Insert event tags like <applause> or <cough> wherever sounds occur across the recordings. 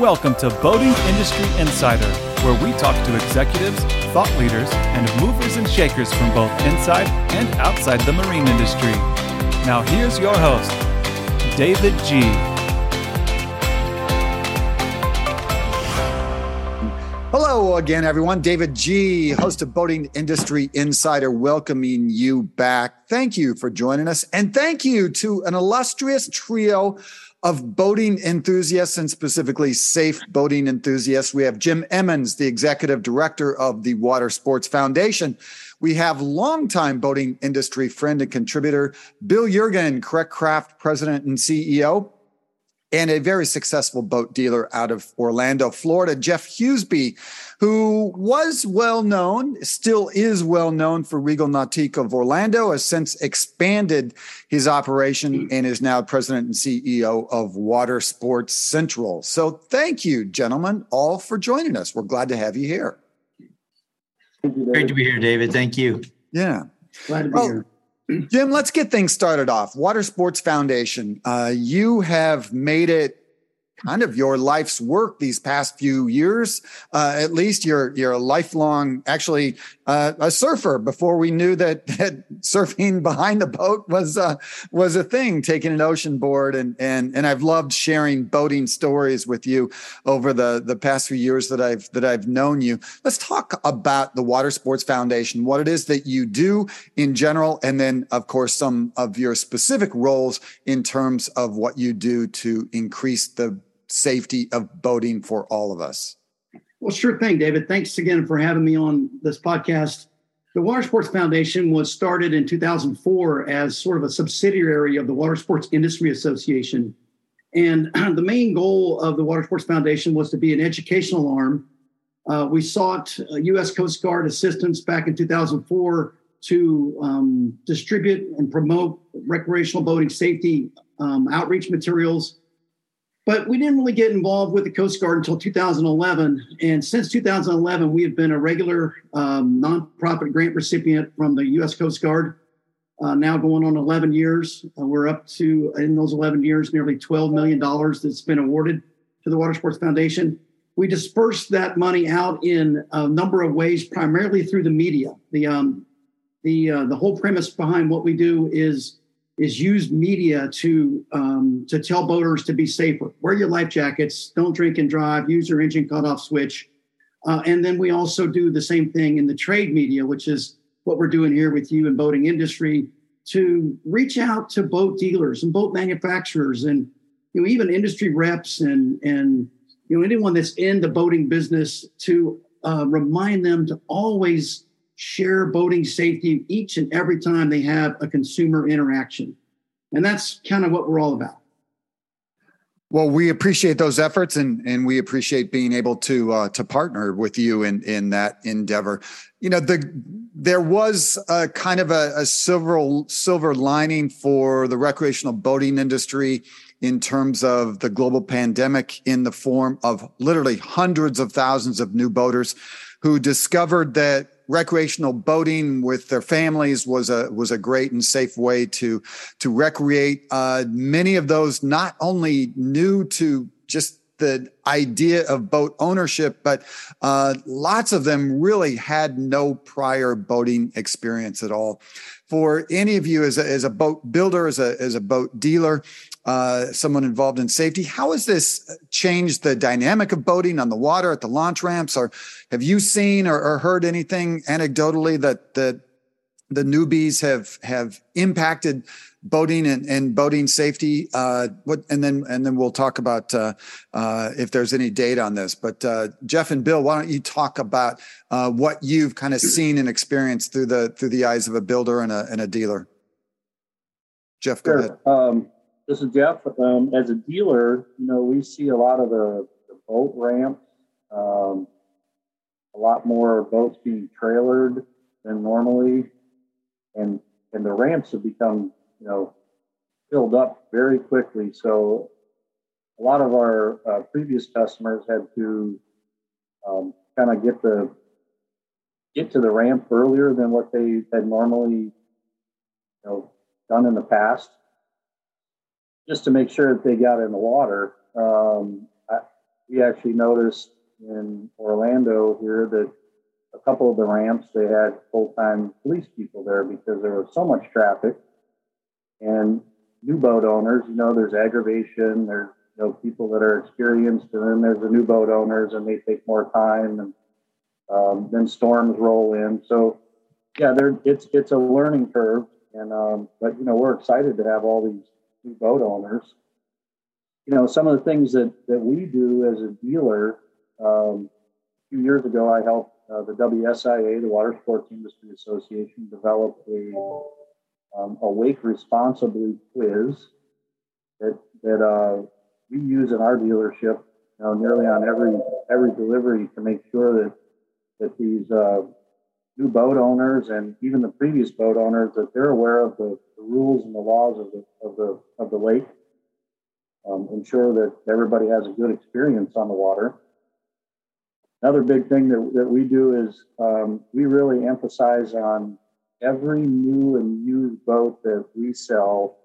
Welcome to Boating Industry Insider, where we talk to executives, thought leaders, and movers and shakers from both inside and outside the marine industry. Now, here's your host, David G. Hello again, everyone. David G., host of Boating Industry Insider, welcoming you back. Thank you for joining us. And thank you to an illustrious trio of boating enthusiasts and specifically safe boating enthusiasts. We have Jim Emmons, the executive director of the Water Sports Foundation. We have longtime boating industry friend and contributor Bill Yeargin, Correct Craft president and CEO and a very successful boat dealer out of Orlando, Florida, Jeff Huseby, who was well known, still is well known for Regal Nautique of Orlando, has since expanded his operation and is now president and CEO of Water Sports Central. So thank you, gentlemen, all for joining us. We're glad to have you here. Great to be here, David. Thank you. Yeah. Glad to be well, here. Jim, let's get things started off. Water Sports Foundation, uh, you have made it kind of your life's work these past few years. Uh, at least you're you're a lifelong, actually uh, a surfer. Before we knew that, <laughs> that surfing behind the boat was uh, was a thing, taking an ocean board, and and and I've loved sharing boating stories with you over the the past few years that I've that I've known you. Let's talk about the Water Sports Foundation, what it is that you do in general, and then of course some of your specific roles in terms of what you do to increase the safety of boating for all of us? Well, sure thing, David. Thanks again for having me on this podcast. The Water Sports Foundation was started in 2004 as sort of a subsidiary of the Water Sports Industry Association. And <clears throat> the main goal of the Water Sports Foundation was to be an educational arm. Uh, we sought U.S. Coast Guard assistance back in 2004 to um, distribute and promote recreational boating safety um, outreach materials but we didn't really get involved with the Coast Guard until 2011. And since 2011, we have been a regular um, nonprofit grant recipient from the U.S. Coast Guard. Uh, now going on 11 years. Uh, we're up to, in those 11 years, nearly $12 million that's been awarded to the Water Sports Foundation. We disperse that money out in a number of ways, primarily through the media. The, um, the, uh, the whole premise behind what we do is is use media to um, to tell boaters to be safer. Wear your life jackets. Don't drink and drive. Use your engine cutoff switch. Uh, and then we also do the same thing in the trade media, which is what we're doing here with you in boating industry, to reach out to boat dealers and boat manufacturers and you know even industry reps and and you know anyone that's in the boating business to uh, remind them to always share boating safety each and every time they have a consumer interaction. And that's kind of what we're all about. Well, we appreciate those efforts, and and we appreciate being able to uh, to partner with you in in that endeavor. You know, the there was a kind of a, a silver silver lining for the recreational boating industry in terms of the global pandemic, in the form of literally hundreds of thousands of new boaters who discovered that recreational boating with their families was a was a great and safe way to to recreate. Uh, many of those not only new to just the idea of boat ownership, but uh, lots of them really had no prior boating experience at all. For any of you as a, as a boat builder, as a, as a boat dealer, uh, someone involved in safety. How has this changed the dynamic of boating on the water at the launch ramps? Or have you seen or, or heard anything anecdotally that that the newbies have have impacted boating and, and boating safety? Uh, what and then and then we'll talk about uh, uh, if there's any data on this. But uh, Jeff and Bill, why don't you talk about uh, what you've kind of seen and experienced through the through the eyes of a builder and a and a dealer? Jeff, go sure. ahead. Um, this is Jeff. Um, as a dealer, you know, we see a lot of the, the boat ramps, um, a lot more boats being trailered than normally, and and the ramps have become, you know, filled up very quickly. So a lot of our uh, previous customers had to um, kind of get the get to the ramp earlier than what they had normally, you know, done in the past just to make sure that they got in the water. Um, I, we actually noticed in Orlando here that a couple of the ramps they had full-time police people there because there was so much traffic and new boat owners you know there's aggravation there's you know people that are experienced and then there's the new boat owners and they take more time and um, then storms roll in. So yeah there it's it's a learning curve and um, but you know we're excited to have all these new boat owners. You know some of the things that that we do as a dealer um, a few years ago i helped uh, the WSIA, the Water Sports Industry Association, develop a, um, a wake responsibly quiz that, that uh, we use in our dealership you know, nearly on every every delivery to make sure that that these uh, new boat owners and even the previous boat owners that they're aware of the, the rules and the laws of the of the of the lake. Um, ensure that everybody has a good experience on the water. Another big thing that, that we do is um, we really emphasize on every new and used boat that we sell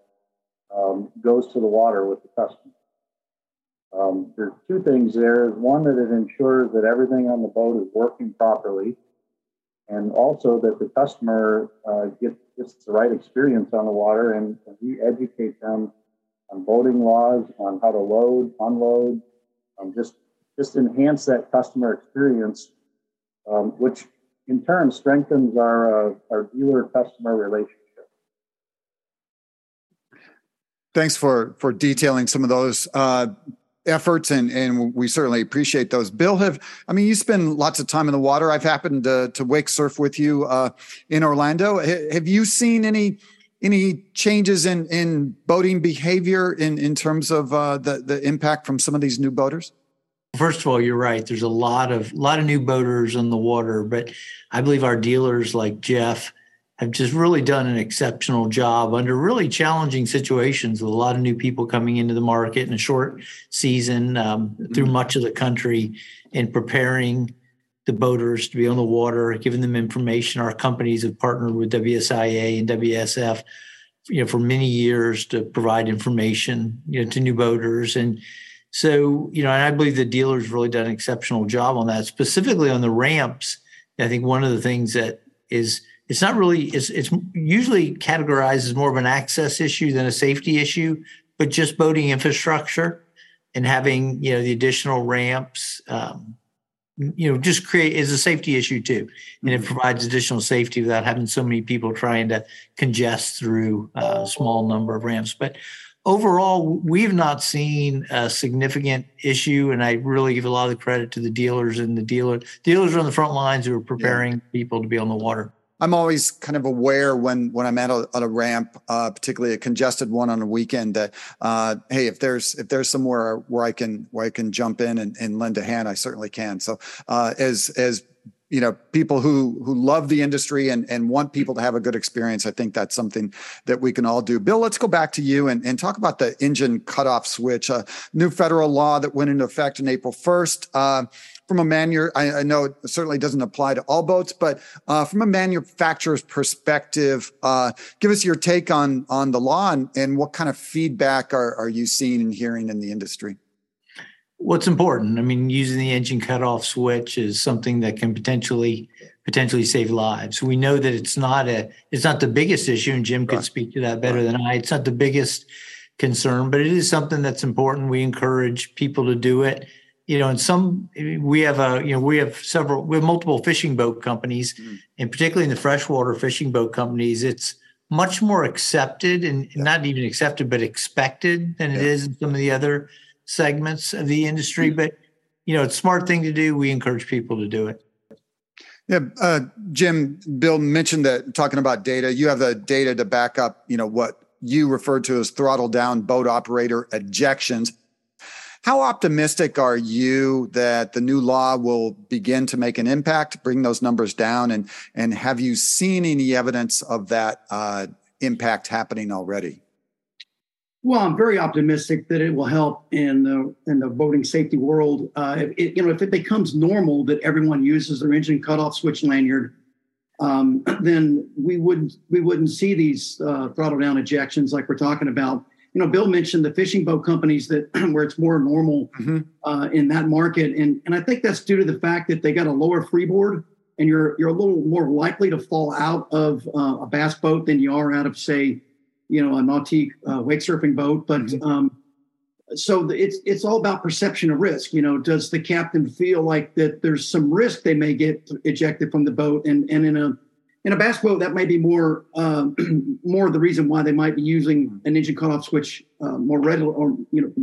um, goes to the water with the customer. Um, there's two things there. One, that it ensures that everything on the boat is working properly, and also that the customer uh, gets, gets the right experience on the water, and, we educate them on boating laws, on how to load, unload, um, just just enhance that customer experience, um, which in turn strengthens our, uh, our dealer customer relationship. Thanks for for detailing some of those uh, efforts, and and we certainly appreciate those. Bill, have I mean you spend lots of time in the water. I've happened to to wake surf with you uh, in Orlando. H- have you seen any? Any changes in, in boating behavior in, in terms of uh, the, the impact from some of these new boaters? First of all, you're right. There's a lot of a lot of new boaters on the water, but I believe our dealers like Jeff have just really done an exceptional job under really challenging situations with a lot of new people coming into the market in a short season um, through mm-hmm. much of the country and preparing the boaters to be on the water, giving them information. Our companies have partnered with WSIA and WSF, you know, for many years to provide information, you know, to new boaters and so, you know, and I believe the dealer's really done an exceptional job on that, specifically on the ramps. I think one of the things that is it's not really it's it's usually categorized as more of an access issue than a safety issue, but just boating infrastructure and having you know the additional ramps, um, you know, just create is a safety issue too, and it mm-hmm. provides additional safety without having so many people trying to congest through a small number of ramps. But overall, we've not seen a significant issue, and I really give a lot of the credit to the dealers and the dealer dealers are on the front lines who are preparing yeah. people to be on the water. I'm always kind of aware when when I'm at a, at a ramp, uh, particularly a congested one on a weekend, that uh, hey, if there's if there's somewhere where I can where I can jump in and, and lend a hand, I certainly can. So uh, as as you know people who who love the industry and and want people to have a good experience. I think that's something that we can all do. Bill let's go back to you and, and talk about the engine cutoff switch a new federal law that went into effect on april 1st uh, from a manu I, I, know it certainly doesn't apply to all boats but uh, from a manufacturer's perspective uh, give us your take on on the law and, and what kind of feedback are, are you seeing and hearing in the industry what's important. I mean, using the engine cutoff switch is something that can potentially potentially save lives. We know that it's not a it's not the biggest issue, and Jim could speak to that better right. than I. It's not the biggest concern, but it is something that's important. We encourage people to do it. You know, and some we have a you know we have several we have multiple fishing boat companies, mm. and particularly in the freshwater fishing boat companies, it's much more accepted and yeah. not even accepted but expected than yeah. it is in some of the other segments of the industry, mm-hmm. but you know, it's a smart thing to do. We encourage people to do it. Yeah, uh, Jim, Bill mentioned that talking about data, you have the data to back up, you know, what you referred to as throttle down boat operator ejections. How optimistic are you that the new law will begin to make an impact, bring those numbers down, and and have you seen any evidence of that uh, impact happening already? Well, I'm very optimistic that it will help in the in the boating safety world. Uh, if it, you know, if it becomes normal that everyone uses their engine cutoff switch lanyard, um, <clears throat> then we wouldn't we wouldn't see these uh, throttle down ejections like we're talking about. you know, Bill mentioned the fishing boat companies that <clears throat> where it's more normal mm-hmm. uh, in that market, and and I think that's due to the fact that they got a lower freeboard, and you're you're a little more likely to fall out of uh, a bass boat than you are out of say, you know, a nautique uh, wake surfing boat. But mm-hmm. um, so it's it's all about perception of risk. You know, does the captain feel like that there's some risk they may get ejected from the boat, and and in a in a bass boat, that may be more um, <clears throat> more the reason why they might be using an engine cutoff switch uh, more readily, or you know,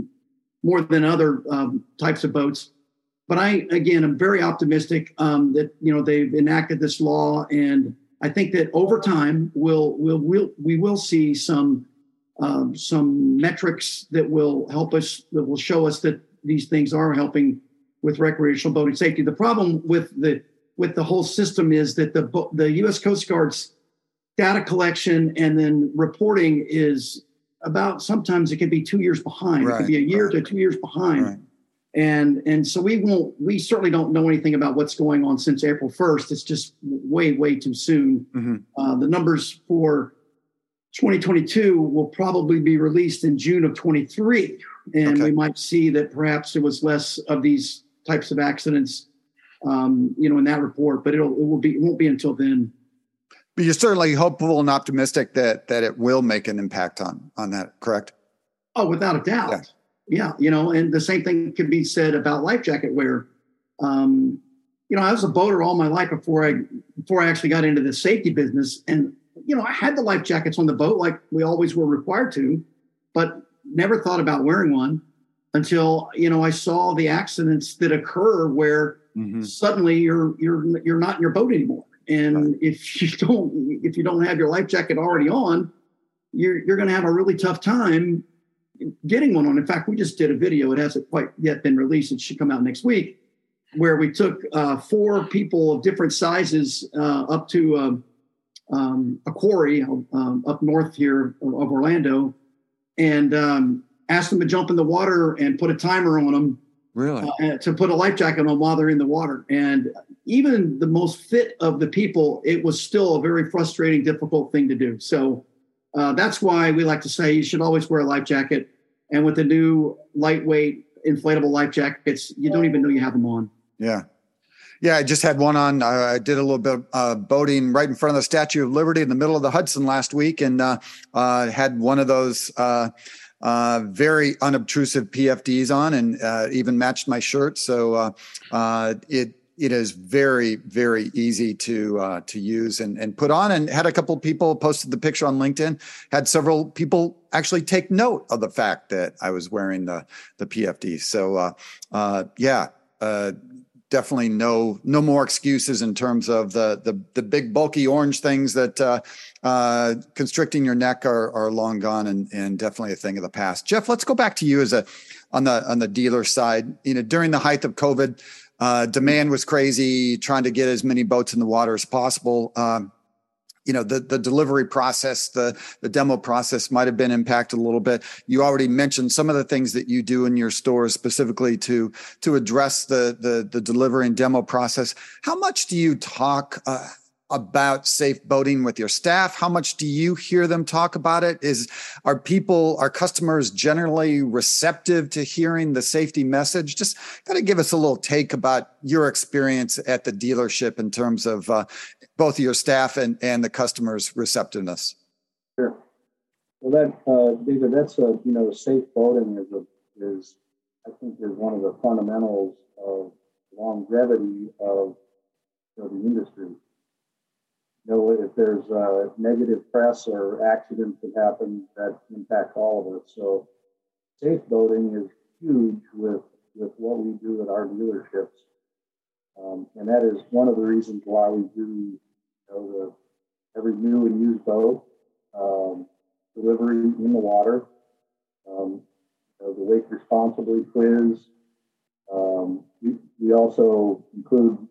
more than other um, types of boats. But I, again, I'm very optimistic um, that you know they've enacted this law, and I think that over time we'll we'll, we'll we will see some um, some metrics that will help us that will show us that these things are helping with recreational boating safety. The problem with the with the whole system is that the the U.S. Coast Guard's data collection and then reporting is about sometimes it can be two years behind. Right, it could be a year right. to two years behind. Right. And and so we won't we certainly don't know anything about what's going on since April 1st. It's just way, way too soon. Mm-hmm. Uh, the numbers for 2022 will probably be released in June of 23. And okay. we might see that perhaps there was less of these types of accidents um, you know, in that report. But it'll it will be it won't be until then. But you're certainly hopeful and optimistic that that it will make an impact on on that. Correct? Oh, without a doubt. Yeah. Yeah you know, and the same thing can be said about life jacket wear. Um, you know, I was a boater all my life before I before I actually got into the safety business, and you know, I had the life jackets on the boat like we always were required to, but never thought about wearing one until you know I saw the accidents that occur where mm-hmm. suddenly you're you're you're not in your boat anymore. And right. if <laughs> you don't if you don't have your life jacket already on, you're you're going to have a really tough time getting one on. In fact, we just did a video. It hasn't quite yet been released. It should come out next week, where we took uh, four people of different sizes uh, up to um, um, a quarry um, up north here of Orlando, and um, asked them to jump in the water and put a timer on them Really? Uh, to put a life jacket on while they're in the water. And even the most fit of the people, it was still a very frustrating, difficult thing to do. So uh, that's why we like to say you should always wear a life jacket. And with the new lightweight inflatable life jackets, you don't even know you have them on. Yeah. Yeah, I just had one on. Uh, I did a little bit of uh, boating right in front of the Statue of Liberty in the middle of the Hudson last week, and uh, uh had one of those uh, uh, very unobtrusive PFDs on, and even matched my shirt. So it it is very very easy to uh, to use and, and put on. And had a couple people posted the picture on LinkedIn. Had several people actually take note of the fact that I was wearing the the PFD. So uh yeah Uh, definitely no no more excuses in terms of the the, the big bulky orange things that uh, uh, constricting your neck are, are long gone and, and definitely a thing of the past. Jeff, let's go back to you as a on the on the dealer side. You know, during the height of COVID, uh, demand was crazy, trying to get as many boats in the water as possible. Um, you know the the delivery process the the demo process might have been impacted a little bit you already mentioned some of the things that you do in your stores specifically to to address the the the delivery and demo process how much do you talk uh, about safe boating with your staff? How much do you hear them talk about it? Is are people are customers generally receptive to hearing the safety message? Just kind of give us a little take about your experience at the dealership in terms of uh, both your staff and and the customers receptiveness. Sure. Well that uh, david that's a you know safe boating is a is i think is one of the fundamentals of longevity of know, the industry you know, if there's uh, negative press or accidents that happen that impact all of us. So safe boating is huge with, with what we do at our dealerships. Um, and that is one of the reasons why we do you know, the, every new and used boat um, delivery in the water, um, you know, the wake responsibly quiz. Um, we, we also include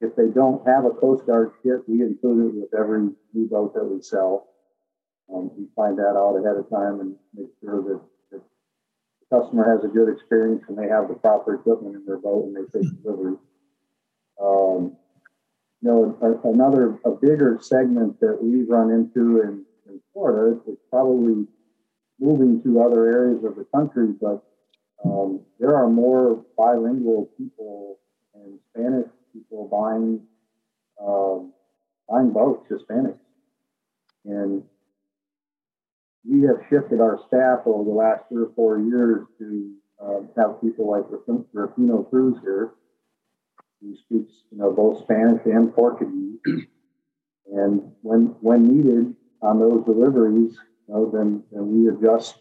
if they don't have a Coast Guard kit, we include it with every new boat that we sell. Um, we find that out ahead of time and make sure that, that, the customer has a good experience and they have the proper equipment in their boat and they take delivery. Um, you know, a, another a bigger segment that we've run into in, in Florida is probably moving to other areas of the country, but um, there are more bilingual people buying um, buying boats, Hispanics, and we have shifted our staff over the last three or four years to uh, have people like Rufino Cruz here, who speaks you know both Spanish and Portuguese, and when when needed on those deliveries, you know, then, then we adjust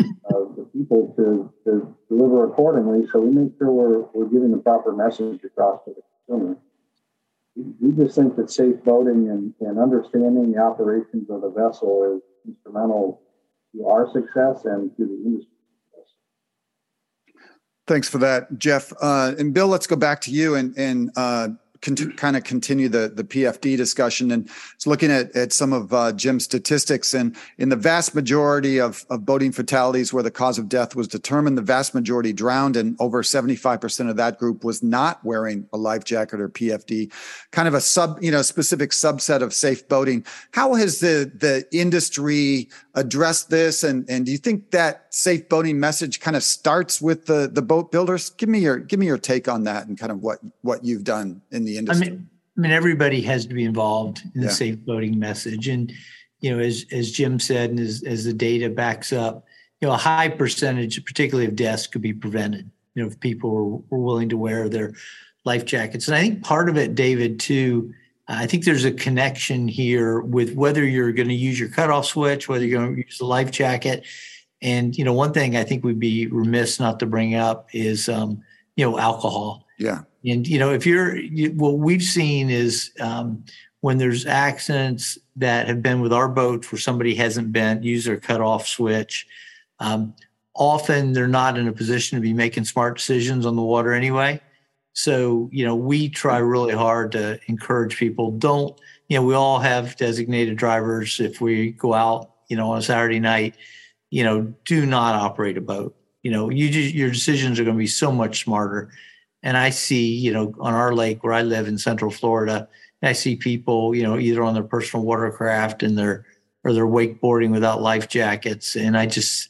uh, the people to, to deliver accordingly. So we make sure we're, we're giving the proper message across to the consumer. We, just think that safe boating and, and understanding the operations of the vessel is instrumental to our success and to the industry. Thanks for that, Jeff. Uh, and Bill, let's go back to you and, and uh, kind of continue the the PFD discussion and it's looking at at some of uh, Jim's statistics and in the vast majority of of boating fatalities where the cause of death was determined, the vast majority drowned, and over seventy five percent of that group was not wearing a life jacket or PFD. Kind of a sub you know specific subset of safe boating. How has the the industry addressed this? And and do you think that safe boating message kind of starts with the the boat builders? Give me your give me your take on that and kind of what what you've done in the industry. I mean, I mean everybody has to be involved in the yeah. safe boating message, and you know, as as Jim said, and as as the data backs up, you know, a high percentage, particularly of deaths, could be prevented. You know, if people were, were willing to wear their life jackets, and I think part of it, David, too I think there's a connection here with whether you're going to use your cutoff switch, whether you're going to use the life jacket. And, you know, one thing I think we'd be remiss not to bring up is, um, you know, alcohol. Yeah. And, you know, if you're, you, what we've seen is um, when there's accidents that have been with our boats where somebody hasn't been, use their cutoff switch, um, often they're not in a position to be making smart decisions on the water anyway. So, you know, we try really hard to encourage people. Don't, you know, we all have designated drivers. If we go out, you know, on a Saturday night, you know, do not operate a boat. You know, you just, your decisions are going to be so much smarter. And I see, you know, on our lake where I live in Central Florida, I see people, you know, either on their personal watercraft and their or they're wakeboarding without life jackets. And I just,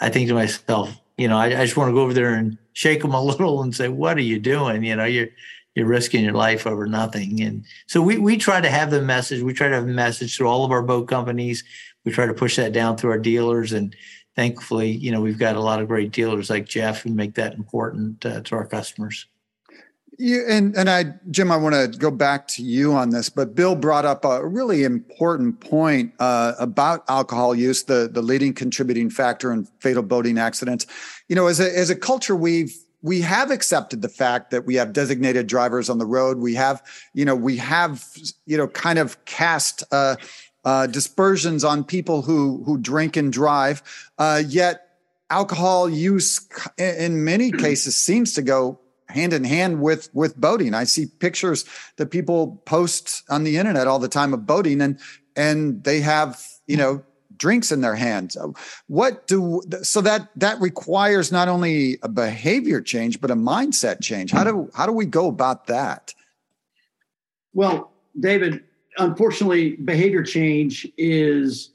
I think to myself, you know, I, I just want to go over there and shake them a <laughs> little and say, "What are you doing?" You know, you're you're risking your life over nothing. And so we we try to have the message. We try to have a message through all of our boat companies. We try to push that down through our dealers, and thankfully, you know, we've got a lot of great dealers like Jeff who make that important uh, to our customers. You, and and I, Jim, I want to go back to you on this, but Bill brought up a really important point uh, about alcohol use, the the leading contributing factor in fatal boating accidents. You know, as a as a culture, we've we have accepted the fact that we have designated drivers on the road. We have, you know, we have, you know, kind of cast uh, uh, dispersions on people who who drink and drive. Uh, yet, alcohol use in many <clears throat> cases seems to go hand in hand with with boating. I see pictures that people post on the internet all the time of boating, and and they have you know drinks in their hands. What do so that that requires not only a behavior change but a mindset change. How do how do we go about that? Well, David, unfortunately, behavior change is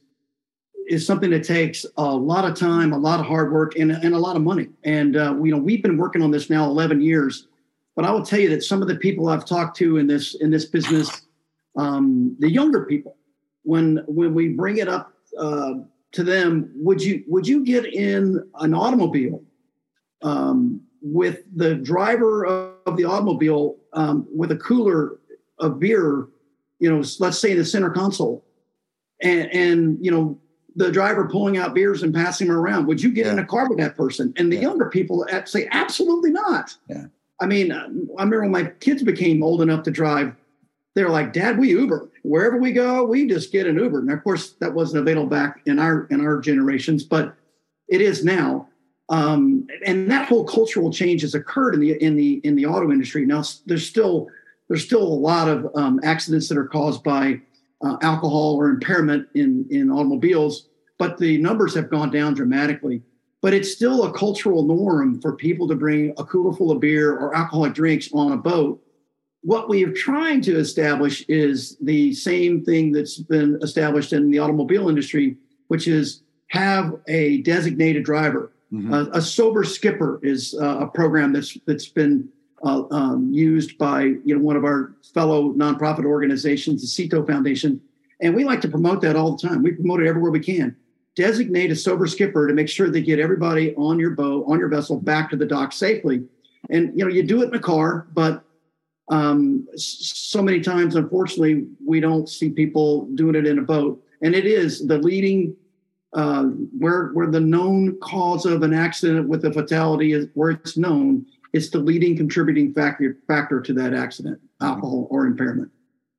is something that takes a lot of time, a lot of hard work, and, and a lot of money. And uh, you know, we've been working on this now 11 years. But I will tell you that some of the people I've talked to in this in this business, um, the younger people, when when we bring it up uh, to them, would you would you get in an automobile um, with the driver of the automobile um, with a cooler of beer, you know, let's say the center console, and and you know the driver pulling out beers and passing them around. Would you get yeah. in a car with that person? And the yeah. younger people say, absolutely not. Yeah. I mean, I remember when my kids became old enough to drive, they're like, Dad, we Uber. Wherever we go, we just get an Uber. And of course, that wasn't available back in our in our generations, but it is now. Um, and that whole cultural change has occurred in the in the in the auto industry. Now, there's still there's still a lot of um, accidents that are caused by uh, alcohol or impairment in, in automobiles, but the numbers have gone down dramatically. But it's still a cultural norm for people to bring a cooler full of beer or alcoholic drinks on a boat. What we are trying to establish is the same thing that's been established in the automobile industry, which is have a designated driver. Mm-hmm. Uh, a sober skipper is uh, a program that's that's been uh, um, used by you know one of our fellow nonprofit organizations, the Sea Tow Foundation, and we like to promote that all the time. We promote it everywhere we can. Designate a sober skipper to make sure they get everybody on your boat, on your vessel, back to the dock safely. And you know, you do it in a car, but um, so many times, unfortunately, we don't see people doing it in a boat. And it is the leading uh, where where the known cause of an accident with a fatality is where it's known. It's the leading contributing factor factor to that accident, alcohol or impairment.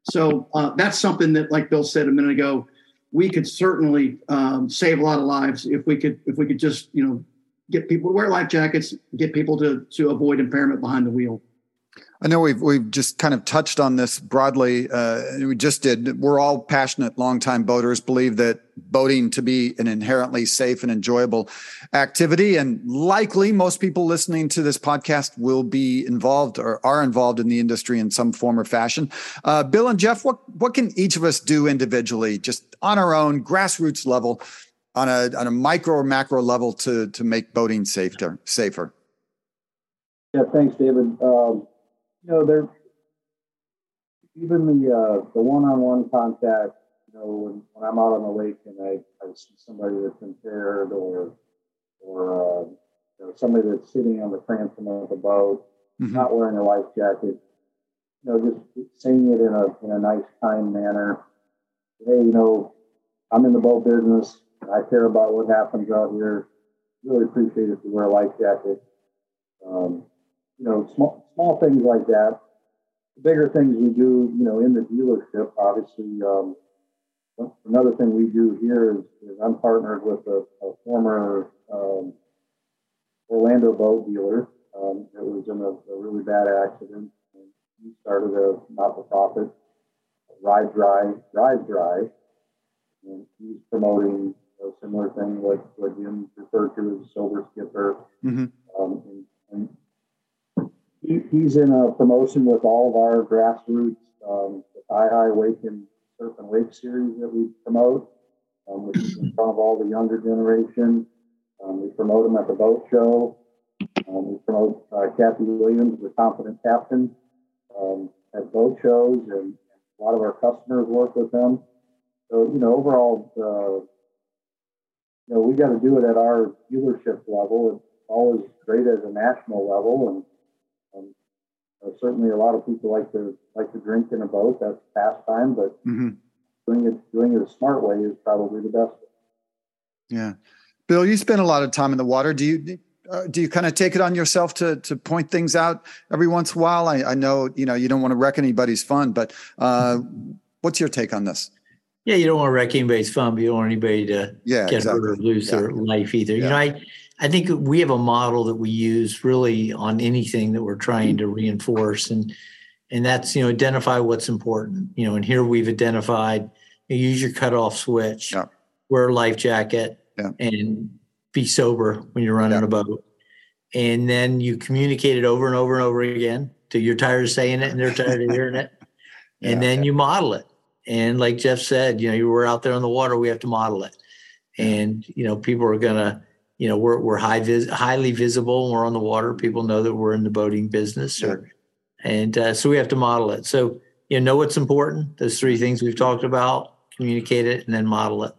So uh, that's something that, like Bill said a minute ago, we could certainly um, save a lot of lives if we could if we could just you know get people to wear life jackets, get people to to avoid impairment behind the wheel. I know we've we've just kind of touched on this broadly. Uh, we just did. We're all passionate, longtime boaters. Believe that boating to be an inherently safe and enjoyable activity, and likely most people listening to this podcast will be involved or are involved in the industry in some form or fashion. Uh, Bill and Jeff, what what can each of us do individually, just on our own grassroots level, on a on a micro or macro level to to make boating safer? Safer. Yeah, thanks, David. Um, you know, there even the uh, the one-on-one contact. You know, when, when I'm out on the lake and I, I see somebody that's impaired or or uh, you know, somebody that's sitting on the transom of the boat, mm-hmm. not wearing a life jacket. You know, just saying it in a in a nice, kind manner. Hey, you know, I'm in the boat business. I care about what happens out here. Really appreciate if you wear a life jacket. Um, you know, small small things like that. The bigger things we do, you know, in the dealership, obviously. Um, another thing we do here is, is I'm partnered with a, a former um, Orlando boat dealer um, that was in a, a, really bad accident. And he started a not-for-profit, Ride Dry, Drive Dry, and he's promoting a similar thing what, what Jim referred to as sober skipper. Mm-hmm. He's in a promotion with all of our grassroots, um, the Thigh High Wake and Surf and Wake series that we promote, um, which is in front of all the younger generation. Um, we promote them at the boat show. Um, we promote uh, Kathy Williams, the confident captain, um, at boat shows, and a lot of our customers work with them. So, you know, overall, uh, you know, we got to do it at our dealership level. It's always great at a national level, and uh, certainly, a lot of people like to like to drink in a boat. That's pastime, but mm-hmm. doing it doing it a smart way is probably the best. Yeah, Bill, you spend a lot of time in the water. Do you uh, do you kind of take it on yourself to to point things out every once in a while? I, I know you know you don't want to wreck anybody's fun, but uh, what's your take on this? Yeah, you don't want to wreck anybody's fun, but you don't want anybody to yeah, get exactly. hurt or lose yeah. their life either. Yeah. You know, I I think we have a model that we use really on anything that we're trying to reinforce, and and that's you know identify what's important. You know, and here we've identified you use your cutoff switch, yeah. wear a life jacket, yeah. and be sober when you're running yeah. a boat. And then you communicate it over and over and over again till you're tired of saying it and they're tired of hearing it. <laughs> And then you model it. And like Jeff said, you know, you were out there on the water, we have to model it. And you know, people are gonna you know we're we're high vis- highly visible we're on the water. People know that we're in the boating business, or, and uh, so we have to model it. So you know, know what's important. Those three things we've talked about: communicate it, and then model it.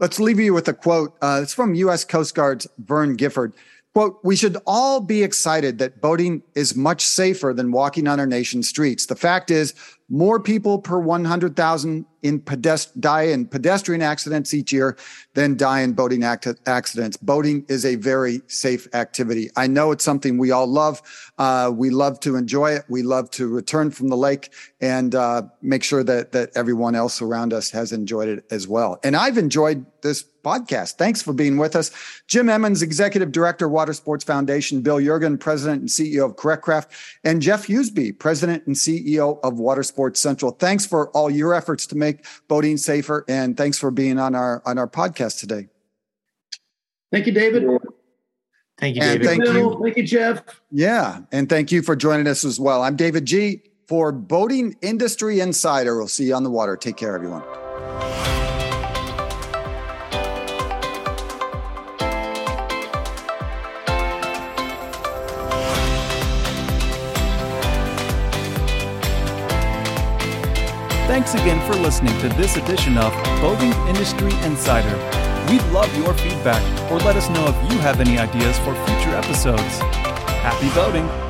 Let's leave you with a quote. Uh, it's from U.S. Coast Guard's Vern Gifford. Quote, we should all be excited that boating is much safer than walking on our nation's streets. The fact is, more people per 100,000 in pedest- die in pedestrian accidents each year than die in boating act- accidents. Boating is a very safe activity. I know it's something we all love. Uh, we love to enjoy it. We love to return from the lake and uh, make sure that that everyone else around us has enjoyed it as well. And I've enjoyed this podcast. Thanks for being with us. Jim Emmons, Executive Director, Water Sports Foundation, Bill Yeargin, President and CEO of Correct Craft, and Jeff Huseby, President and CEO of Water Sports Central. Thanks for all your efforts to make boating safer, and thanks for being on our on our podcast today. Thank you, David. Thank you, David. Thank you. Thank you, Jeff. Yeah, and thank you for joining us as well. I'm David G for Boating Industry Insider. We'll see you on the water. Take care, everyone. Thanks again for listening to this edition of Boating Industry Insider. We'd love your feedback or let us know if you have any ideas for future episodes. Happy boating!